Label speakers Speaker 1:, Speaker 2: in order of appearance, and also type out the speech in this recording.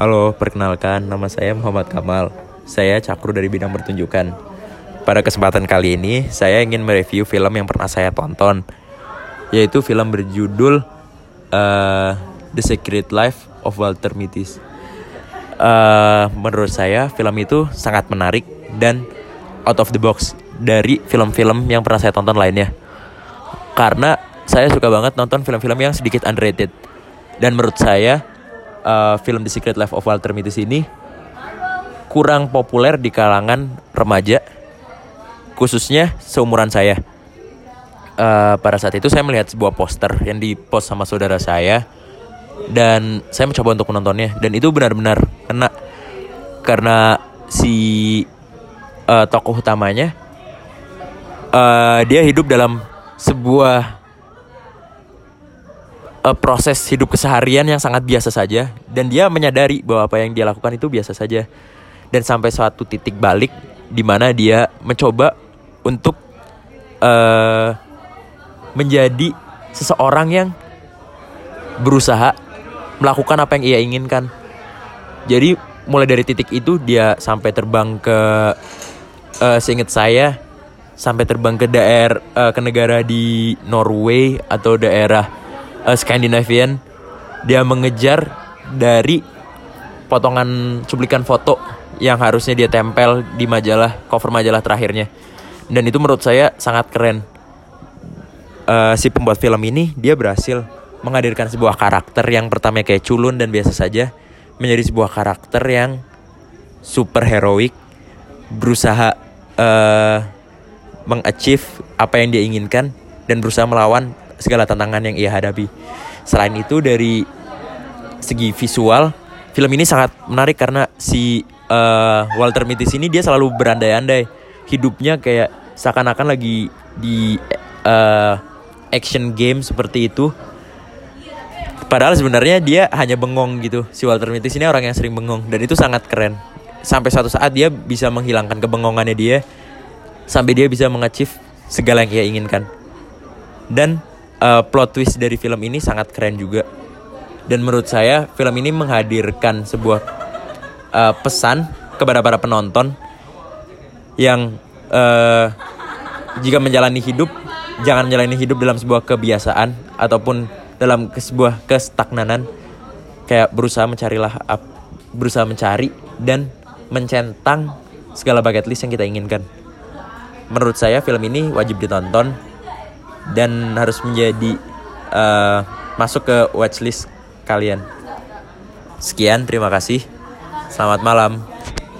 Speaker 1: Halo, perkenalkan nama saya Muhammad Kamal. Saya cakru dari bidang pertunjukan. Pada kesempatan kali ini, saya ingin mereview film yang pernah saya tonton, yaitu film berjudul uh, The Secret Life of Walter Mitty. Uh, menurut saya, film itu sangat menarik dan out of the box dari film-film yang pernah saya tonton lainnya. Karena saya suka banget nonton film-film yang sedikit underrated. Dan menurut saya, uh, film The Secret Life of Walter Mitty ini kurang populer di kalangan remaja, khususnya seumuran saya. Uh, pada saat itu saya melihat sebuah poster yang dipost sama saudara saya dan saya mencoba untuk menontonnya dan itu benar-benar kena karena si uh, tokoh utamanya uh, dia hidup dalam sebuah uh, proses hidup keseharian yang sangat biasa saja. Dan dia menyadari bahwa apa yang dia lakukan itu biasa saja. Dan sampai suatu titik balik di mana dia mencoba untuk uh, menjadi seseorang yang berusaha melakukan apa yang ia inginkan. Jadi mulai dari titik itu dia sampai terbang ke uh, seingat saya sampai terbang ke daerah uh, ke negara di Norway atau daerah uh, Scandinavian dia mengejar dari potongan cuplikan foto yang harusnya dia tempel di majalah cover majalah terakhirnya. Dan itu menurut saya sangat keren. Uh, si pembuat film ini dia berhasil menghadirkan sebuah karakter yang pertama kayak culun dan biasa saja menjadi sebuah karakter yang super heroik berusaha uh, mengachieve apa yang dia inginkan dan berusaha melawan segala tantangan yang ia hadapi. Selain itu dari segi visual, film ini sangat menarik karena si uh, Walter Mitty ini dia selalu berandai-andai. Hidupnya kayak seakan-akan lagi di uh, action game seperti itu. Padahal sebenarnya dia hanya bengong gitu. Si Walter Mitty ini orang yang sering bengong dan itu sangat keren. Sampai suatu saat dia bisa menghilangkan kebengongannya dia sampai dia bisa mengachieve segala yang ia inginkan. Dan uh, plot twist dari film ini sangat keren juga. Dan menurut saya film ini menghadirkan sebuah uh, pesan kepada para penonton yang uh, jika menjalani hidup jangan menjalani hidup dalam sebuah kebiasaan ataupun dalam sebuah kestagnanan kayak berusaha mencarilah berusaha mencari dan mencentang segala bucket list yang kita inginkan. Menurut saya film ini wajib ditonton dan harus menjadi uh, masuk ke watchlist kalian. Sekian, terima kasih. Selamat malam.